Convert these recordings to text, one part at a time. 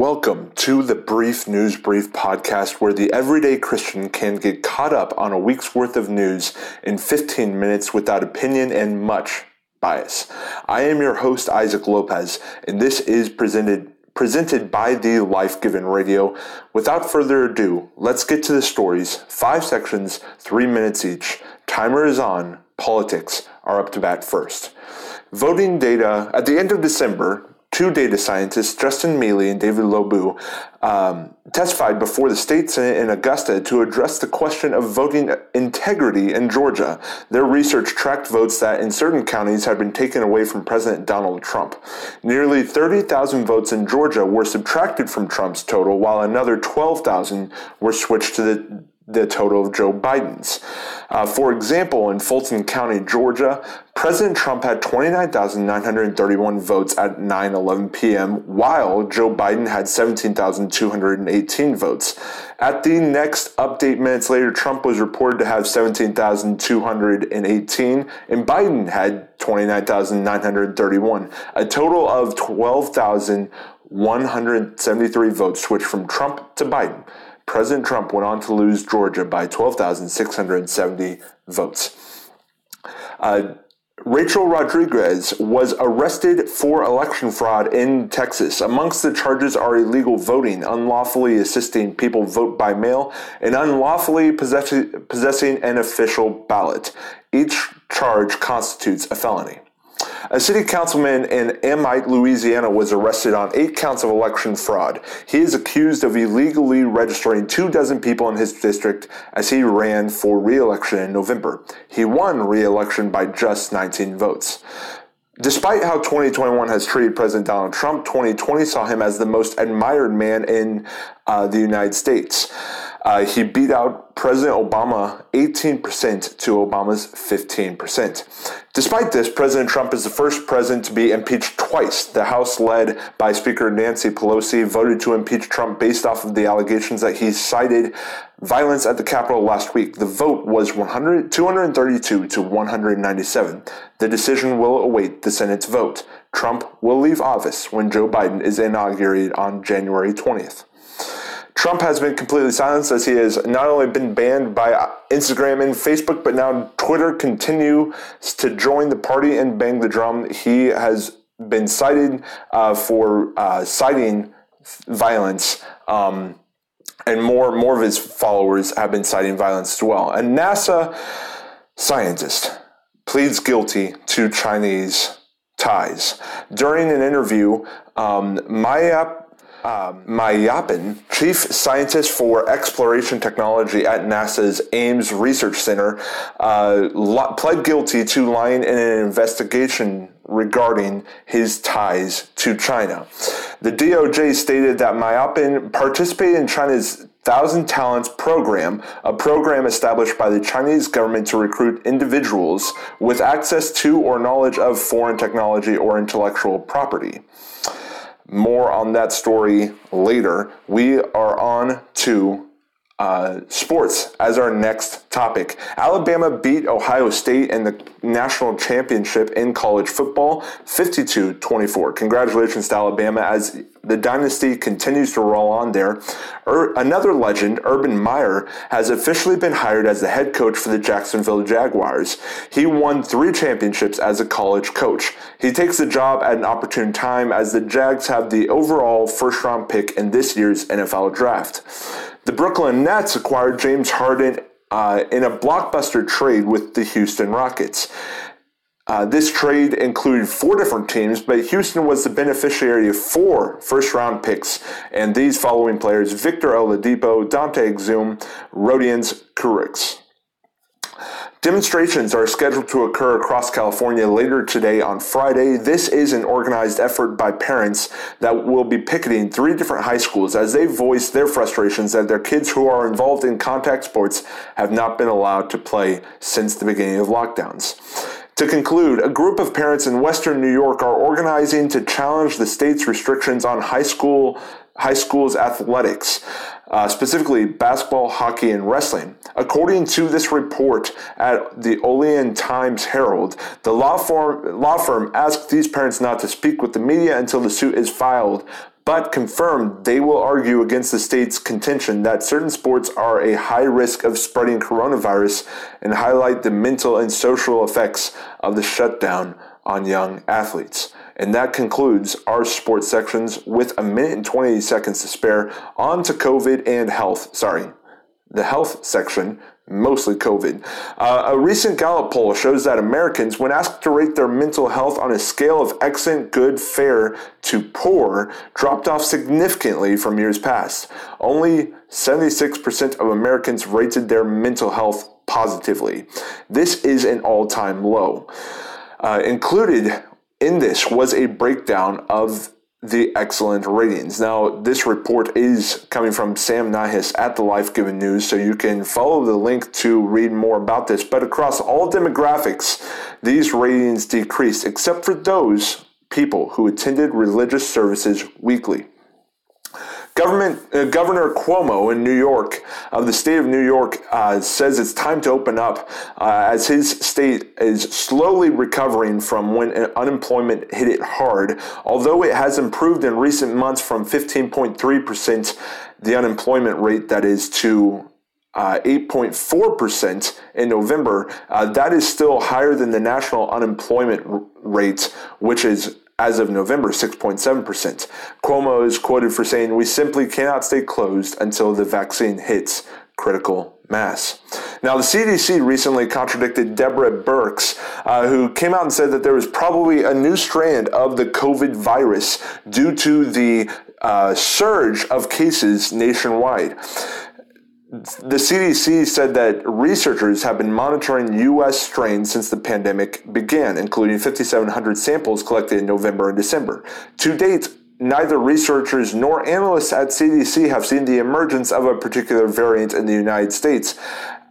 Welcome to the Brief News Brief podcast, where the everyday Christian can get caught up on a week's worth of news in 15 minutes without opinion and much bias. I am your host, Isaac Lopez, and this is presented presented by the Life Given Radio. Without further ado, let's get to the stories. Five sections, three minutes each. Timer is on. Politics are up to bat first. Voting data at the end of December two data scientists, Justin Mealey and David Lobue, um, testified before the state senate in Augusta to address the question of voting integrity in Georgia. Their research tracked votes that in certain counties had been taken away from President Donald Trump. Nearly 30,000 votes in Georgia were subtracted from Trump's total, while another 12,000 were switched to the the total of Joe Biden's. Uh, for example, in Fulton County, Georgia, President Trump had 29,931 votes at 9 11 p.m., while Joe Biden had 17,218 votes. At the next update minutes later, Trump was reported to have 17,218, and Biden had 29,931, a total of 12,173 votes switched from Trump to Biden. President Trump went on to lose Georgia by 12,670 votes. Uh, Rachel Rodriguez was arrested for election fraud in Texas. Amongst the charges are illegal voting, unlawfully assisting people vote by mail, and unlawfully possessing an official ballot. Each charge constitutes a felony. A city councilman in Amite, Louisiana was arrested on eight counts of election fraud. He is accused of illegally registering two dozen people in his district as he ran for re-election in November. He won re-election by just 19 votes. Despite how 2021 has treated President Donald Trump, 2020 saw him as the most admired man in uh, the United States. Uh, he beat out President Obama 18% to Obama's 15%. Despite this, President Trump is the first president to be impeached twice. The House, led by Speaker Nancy Pelosi, voted to impeach Trump based off of the allegations that he cited violence at the Capitol last week. The vote was 100, 232 to 197. The decision will await the Senate's vote. Trump will leave office when Joe Biden is inaugurated on January 20th. Trump has been completely silenced as he has not only been banned by Instagram and Facebook, but now Twitter continues to join the party and bang the drum. He has been cited uh, for uh, citing violence. Um, and more, more of his followers have been citing violence as well. A NASA scientist pleads guilty to Chinese ties. During an interview, um, Meyya um, Meyyappan, chief scientist for exploration technology at NASA's Ames Research Center, uh, pled guilty to lying in an investigation regarding his ties to China. The DOJ stated that Meyyappan participated in China's Thousand Talents program, a program established by the Chinese government to recruit individuals with access to or knowledge of foreign technology or intellectual property. More on that story later. We are on to uh, sports as our next topic. Alabama beat Ohio State in the national championship in college football 52 24. Congratulations to Alabama as the dynasty continues to roll on there. Ur- another legend, Urban Meyer, has officially been hired as the head coach for the Jacksonville Jaguars. He won three championships as a college coach. He takes the job at an opportune time as the Jags have the overall first round pick in this year's NFL draft. The Brooklyn Nets acquired James Harden uh, in a blockbuster trade with the Houston Rockets. Uh, this trade included four different teams, but Houston was the beneficiary of four first round picks, and these following players Victor Oladipo, Dante Exum, Rodions Kurucs. Demonstrations are scheduled to occur across California later today on Friday. This is an organized effort by parents that will be picketing three different high schools as they voice their frustrations that their kids who are involved in contact sports have not been allowed to play since the beginning of lockdowns. To conclude, a group of parents in Western New York are organizing to challenge the state's restrictions on high school high schools athletics uh, specifically basketball, hockey, and wrestling. According to this report at the Olean Times Herald, the law firm, law firm asked these parents not to speak with the media until the suit is filed but confirmed they will argue against the state's contention that certain sports are a high risk of spreading coronavirus and highlight the mental and social effects of the shutdown on young athletes. And that concludes our sports sections with a minute and 20 seconds to spare. On to COVID and health. Sorry, the health section, mostly COVID. Uh, a recent Gallup poll shows that Americans, when asked to rate their mental health on a scale of excellent, good, fair to poor, dropped off significantly from years past. Only 76% of Americans rated their mental health positively. This is an all time low. Uh, included in this was a breakdown of the excellent ratings. Now, this report is coming from Sam Nihis at the Life Given News, so you can follow the link to read more about this. But across all demographics, these ratings decreased, except for those people who attended religious services weekly. Government, uh, Governor Cuomo in New York, of the state of New York, uh, says it's time to open up uh, as his state is slowly recovering from when unemployment hit it hard. Although it has improved in recent months from 15.3%, the unemployment rate that is, to uh, 8.4% in November, uh, that is still higher than the national unemployment rate, which is as of November, 6.7%. Cuomo is quoted for saying, We simply cannot stay closed until the vaccine hits critical mass. Now, the CDC recently contradicted Deborah Birx, uh, who came out and said that there was probably a new strand of the COVID virus due to the uh, surge of cases nationwide the CDC said that researchers have been monitoring U.S. strains since the pandemic began, including 5,700 samples collected in November and December. To date, neither researchers nor analysts at CDC have seen the emergence of a particular variant in the United States,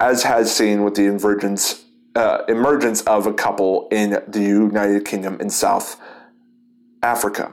as has seen with the emergence, uh, emergence of a couple in the United Kingdom and South Africa.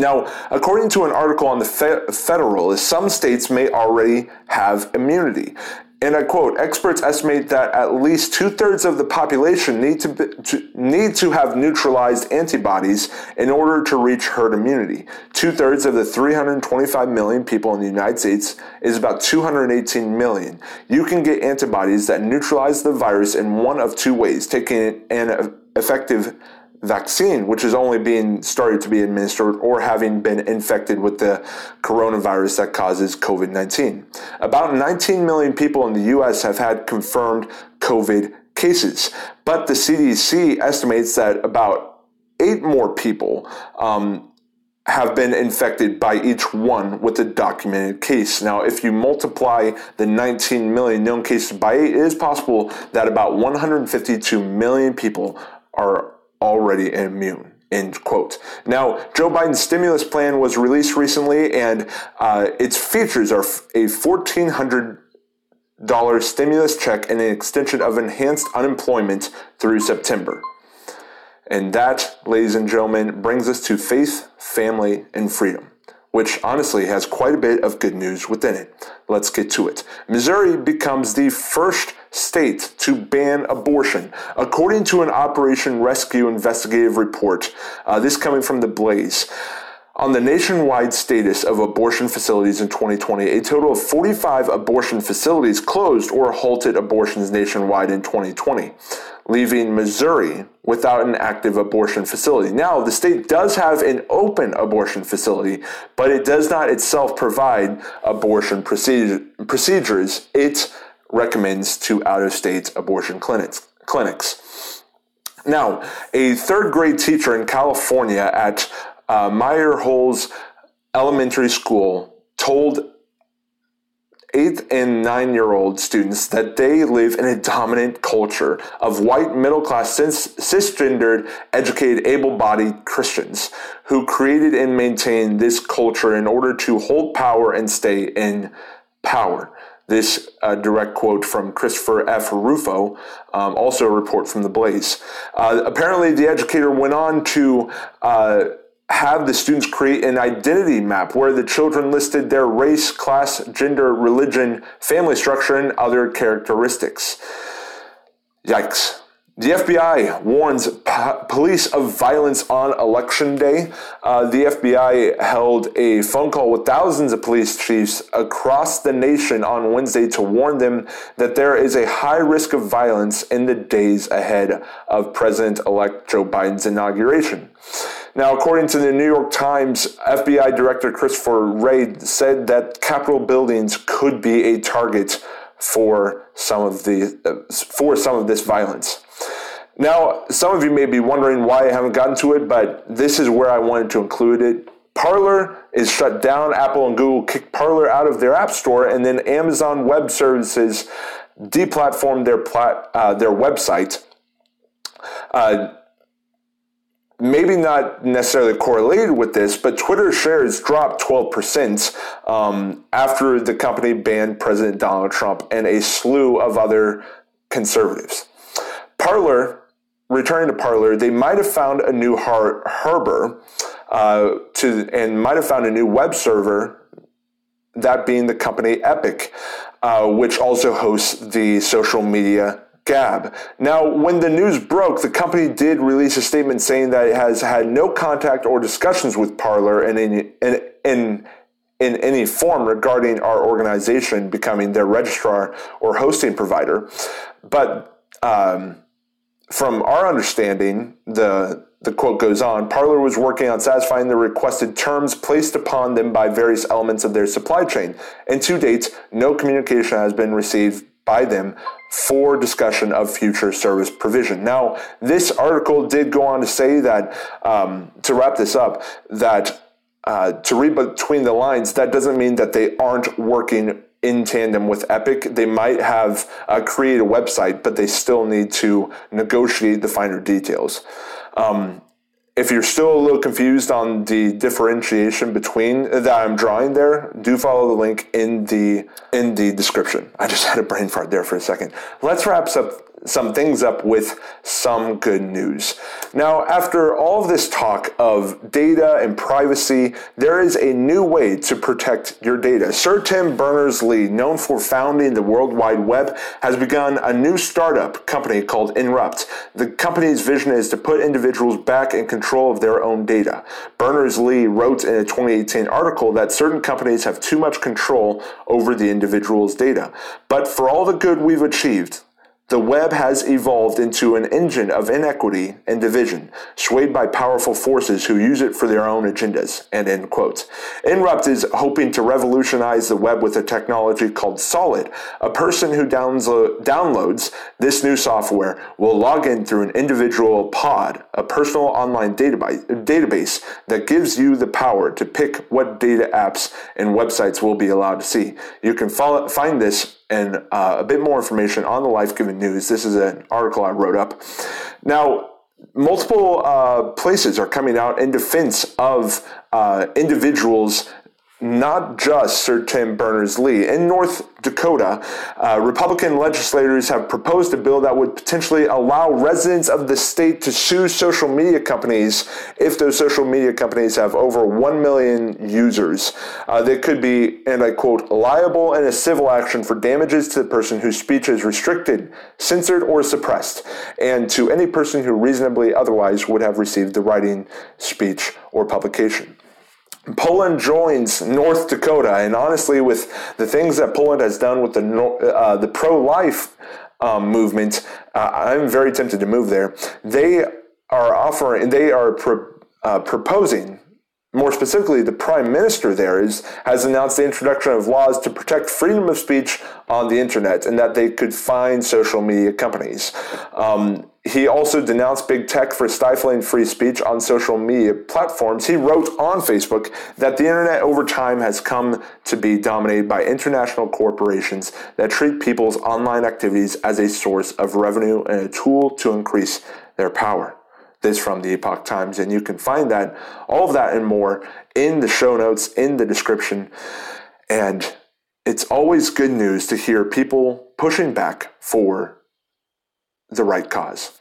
Now, according to an article on the Fe- Federalist, some states may already have immunity. And I quote, experts estimate that at least two thirds of the population need to, be, to, need to have neutralized antibodies in order to reach herd immunity. Two thirds of the 325 million people in the United States is about 218 million. You can get antibodies that neutralize the virus in one of two ways, taking an effective vaccine, which is only being started to be administered or having been infected with the coronavirus that causes COVID 19. About 19 million people in the US have had confirmed COVID cases, but the CDC estimates that about eight more people um, have been infected by each one with a documented case. Now, if you multiply the 19 million known cases by eight, it is possible that about 152 million people are already immune. End quote. Now, Joe Biden's stimulus plan was released recently, and uh, its features are a $1,400 stimulus check and an extension of enhanced unemployment through September. And that, ladies and gentlemen, brings us to faith, family, and freedom which honestly has quite a bit of good news within it. Let's get to it. Missouri becomes the first state to ban abortion, according to an Operation Rescue investigative report. Uh, this coming from the Blaze. On the nationwide status of abortion facilities in 2020, a total of 45 abortion facilities closed or halted abortions nationwide in 2020 leaving Missouri without an active abortion facility. Now, the state does have an open abortion facility, but it does not itself provide abortion procedure, procedures. It recommends to out of state abortion clinics. clinics. Now, a third grade teacher in California at uh, Meyerholz Elementary School told eight and nine year old students that they live in a dominant culture of white, middle class, cisgendered, educated, able bodied Christians who created and maintained this culture in order to hold power and stay in power. This uh, direct quote from Christopher F. Rufo, um, also a report from the Blaze. Uh, apparently, the educator went on to uh, have the students create an identity map where the children listed their race, class, gender, religion, family structure, and other characteristics. Yikes. The FBI warns po- police of violence on election day. Uh, the FBI held a phone call with thousands of police chiefs across the nation on Wednesday to warn them that there is a high risk of violence in the days ahead of President elect Joe Biden's inauguration. Now, according to the New York Times, FBI Director Christopher Wray said that Capitol buildings could be a target for some of the uh, for some of this violence. Now, some of you may be wondering why I haven't gotten to it, but this is where I wanted to include it. Parler is shut down. Apple and Google kicked Parler out of their App Store, and then Amazon Web Services deplatformed their plat, uh, their website. Uh, maybe not necessarily correlated with this, but Twitter shares dropped 12% um, after the company banned President Donald Trump and a slew of other conservatives. Parler returning to Parler, they might have found a new har- harbor uh, to, and might have found a new web server. That being the company Epik, uh, which also hosts the social media Gab. Now, when the news broke, the company did release a statement saying that it has had no contact or discussions with Parler in in, in, in any form regarding our organization becoming their registrar or hosting provider. But um, from our understanding, the the quote goes on Parler was working on satisfying the requested terms placed upon them by various elements of their supply chain. And to date, no communication has been received by them for discussion of future service provision. Now, this article did go on to say that, um, to wrap this up, that uh, to read between the lines, that doesn't mean that they aren't working in tandem with Epik. They might have uh, created a website, but they still need to negotiate the finer details. Um, if you're still a little confused on the differentiation between that I'm drawing there, do follow the link in the in the description. I just had a brain fart there for a second. Let's wrap up some things up with some good news. Now, after all of this talk of data and privacy, there is a new way to protect your data. Sir Tim Berners-Lee, known for founding the World Wide Web, has begun a new startup company called Inrupt. The company's vision is to put individuals back in control of their own data. Berners-Lee wrote in a 2018 article that certain companies have too much control over the individual's data. But for all the good we've achieved, the web has evolved into an engine of inequity and division, swayed by powerful forces who use it for their own agendas. And end quote. Inrupt is hoping to revolutionize the web with a technology called Solid. A person who downlo- downloads this new software will log in through an individual pod, a personal online database, database that gives you the power to pick what data apps and websites will be allowed to see. You can follow, find this and uh, a bit more information on the Life Given News. This is an article I wrote up. Now, multiple uh, places are coming out in defense of uh, individuals not just Sir Tim Berners Lee. In North Dakota, uh, Republican legislators have proposed a bill that would potentially allow residents of the state to sue social media companies if those social media companies have over 1 million users. Uh, they could be, and I quote, liable in a civil action for damages to the person whose speech is restricted, censored, or suppressed, and to any person who reasonably otherwise would have received the writing, speech, or publication. Poland joins North Dakota, and honestly, with the things that Poland has done with the uh, the pro life um, movement, uh, I'm very tempted to move there. They are offering, they are pro, uh, proposing more specifically, prime minister there is, has announced the introduction of laws to protect freedom of speech on the internet and that they could fine social media companies. Um, he also denounced big tech for stifling free speech on social media platforms. He wrote on Facebook that the internet over time has come to be dominated by international corporations that treat people's online activities as a source of revenue and a tool to increase their power this from the Epoch Times. And you can find that, all of that and more, in the show notes, in the description. And it's always good news to hear people pushing back for the right cause.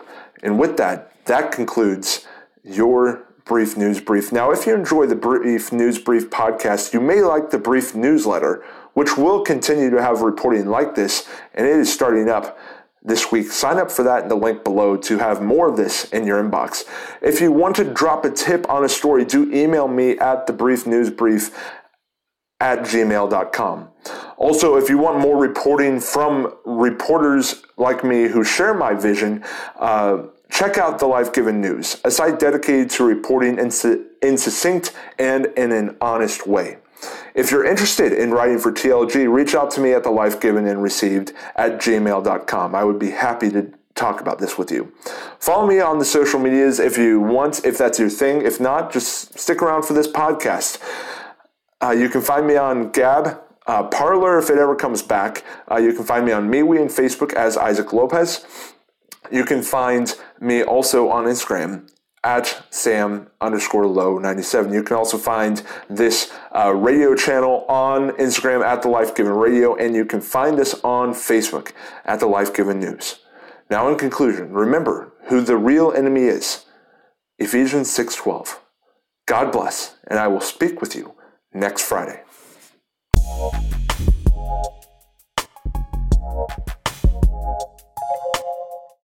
And with that, that concludes your brief news brief. Now, if you enjoy the brief news brief podcast, you may like the brief newsletter, which will continue to have reporting like this, and it is starting up this week. Sign up for that in the link below to have more of this in your inbox. If you want to drop a tip on a story, do email me at the brief news brief at gmail.com. Also, if you want more reporting from reporters like me who share my vision, uh, check out the Life Given News, a site dedicated to reporting in, in succinct and in an honest way. If you're interested in writing for TLG, reach out to me at the life given and received at gmail.com. I would be happy to talk about this with you. Follow me on the social medias if you want, if that's your thing. If not, just stick around for this podcast. Uh, you can find me on Gab, uh, Parler if it ever comes back. Uh, you can find me on MeWe and Facebook as Isaac Lopez. You can find me also on Instagram at Sam underscore low 97. You can also find this uh, radio channel on Instagram at The Life Given Radio, and you can find us on Facebook at The Life Given News. Now, in conclusion, remember who the real enemy is. Ephesians 6:12. God bless, and I will speak with you next Friday.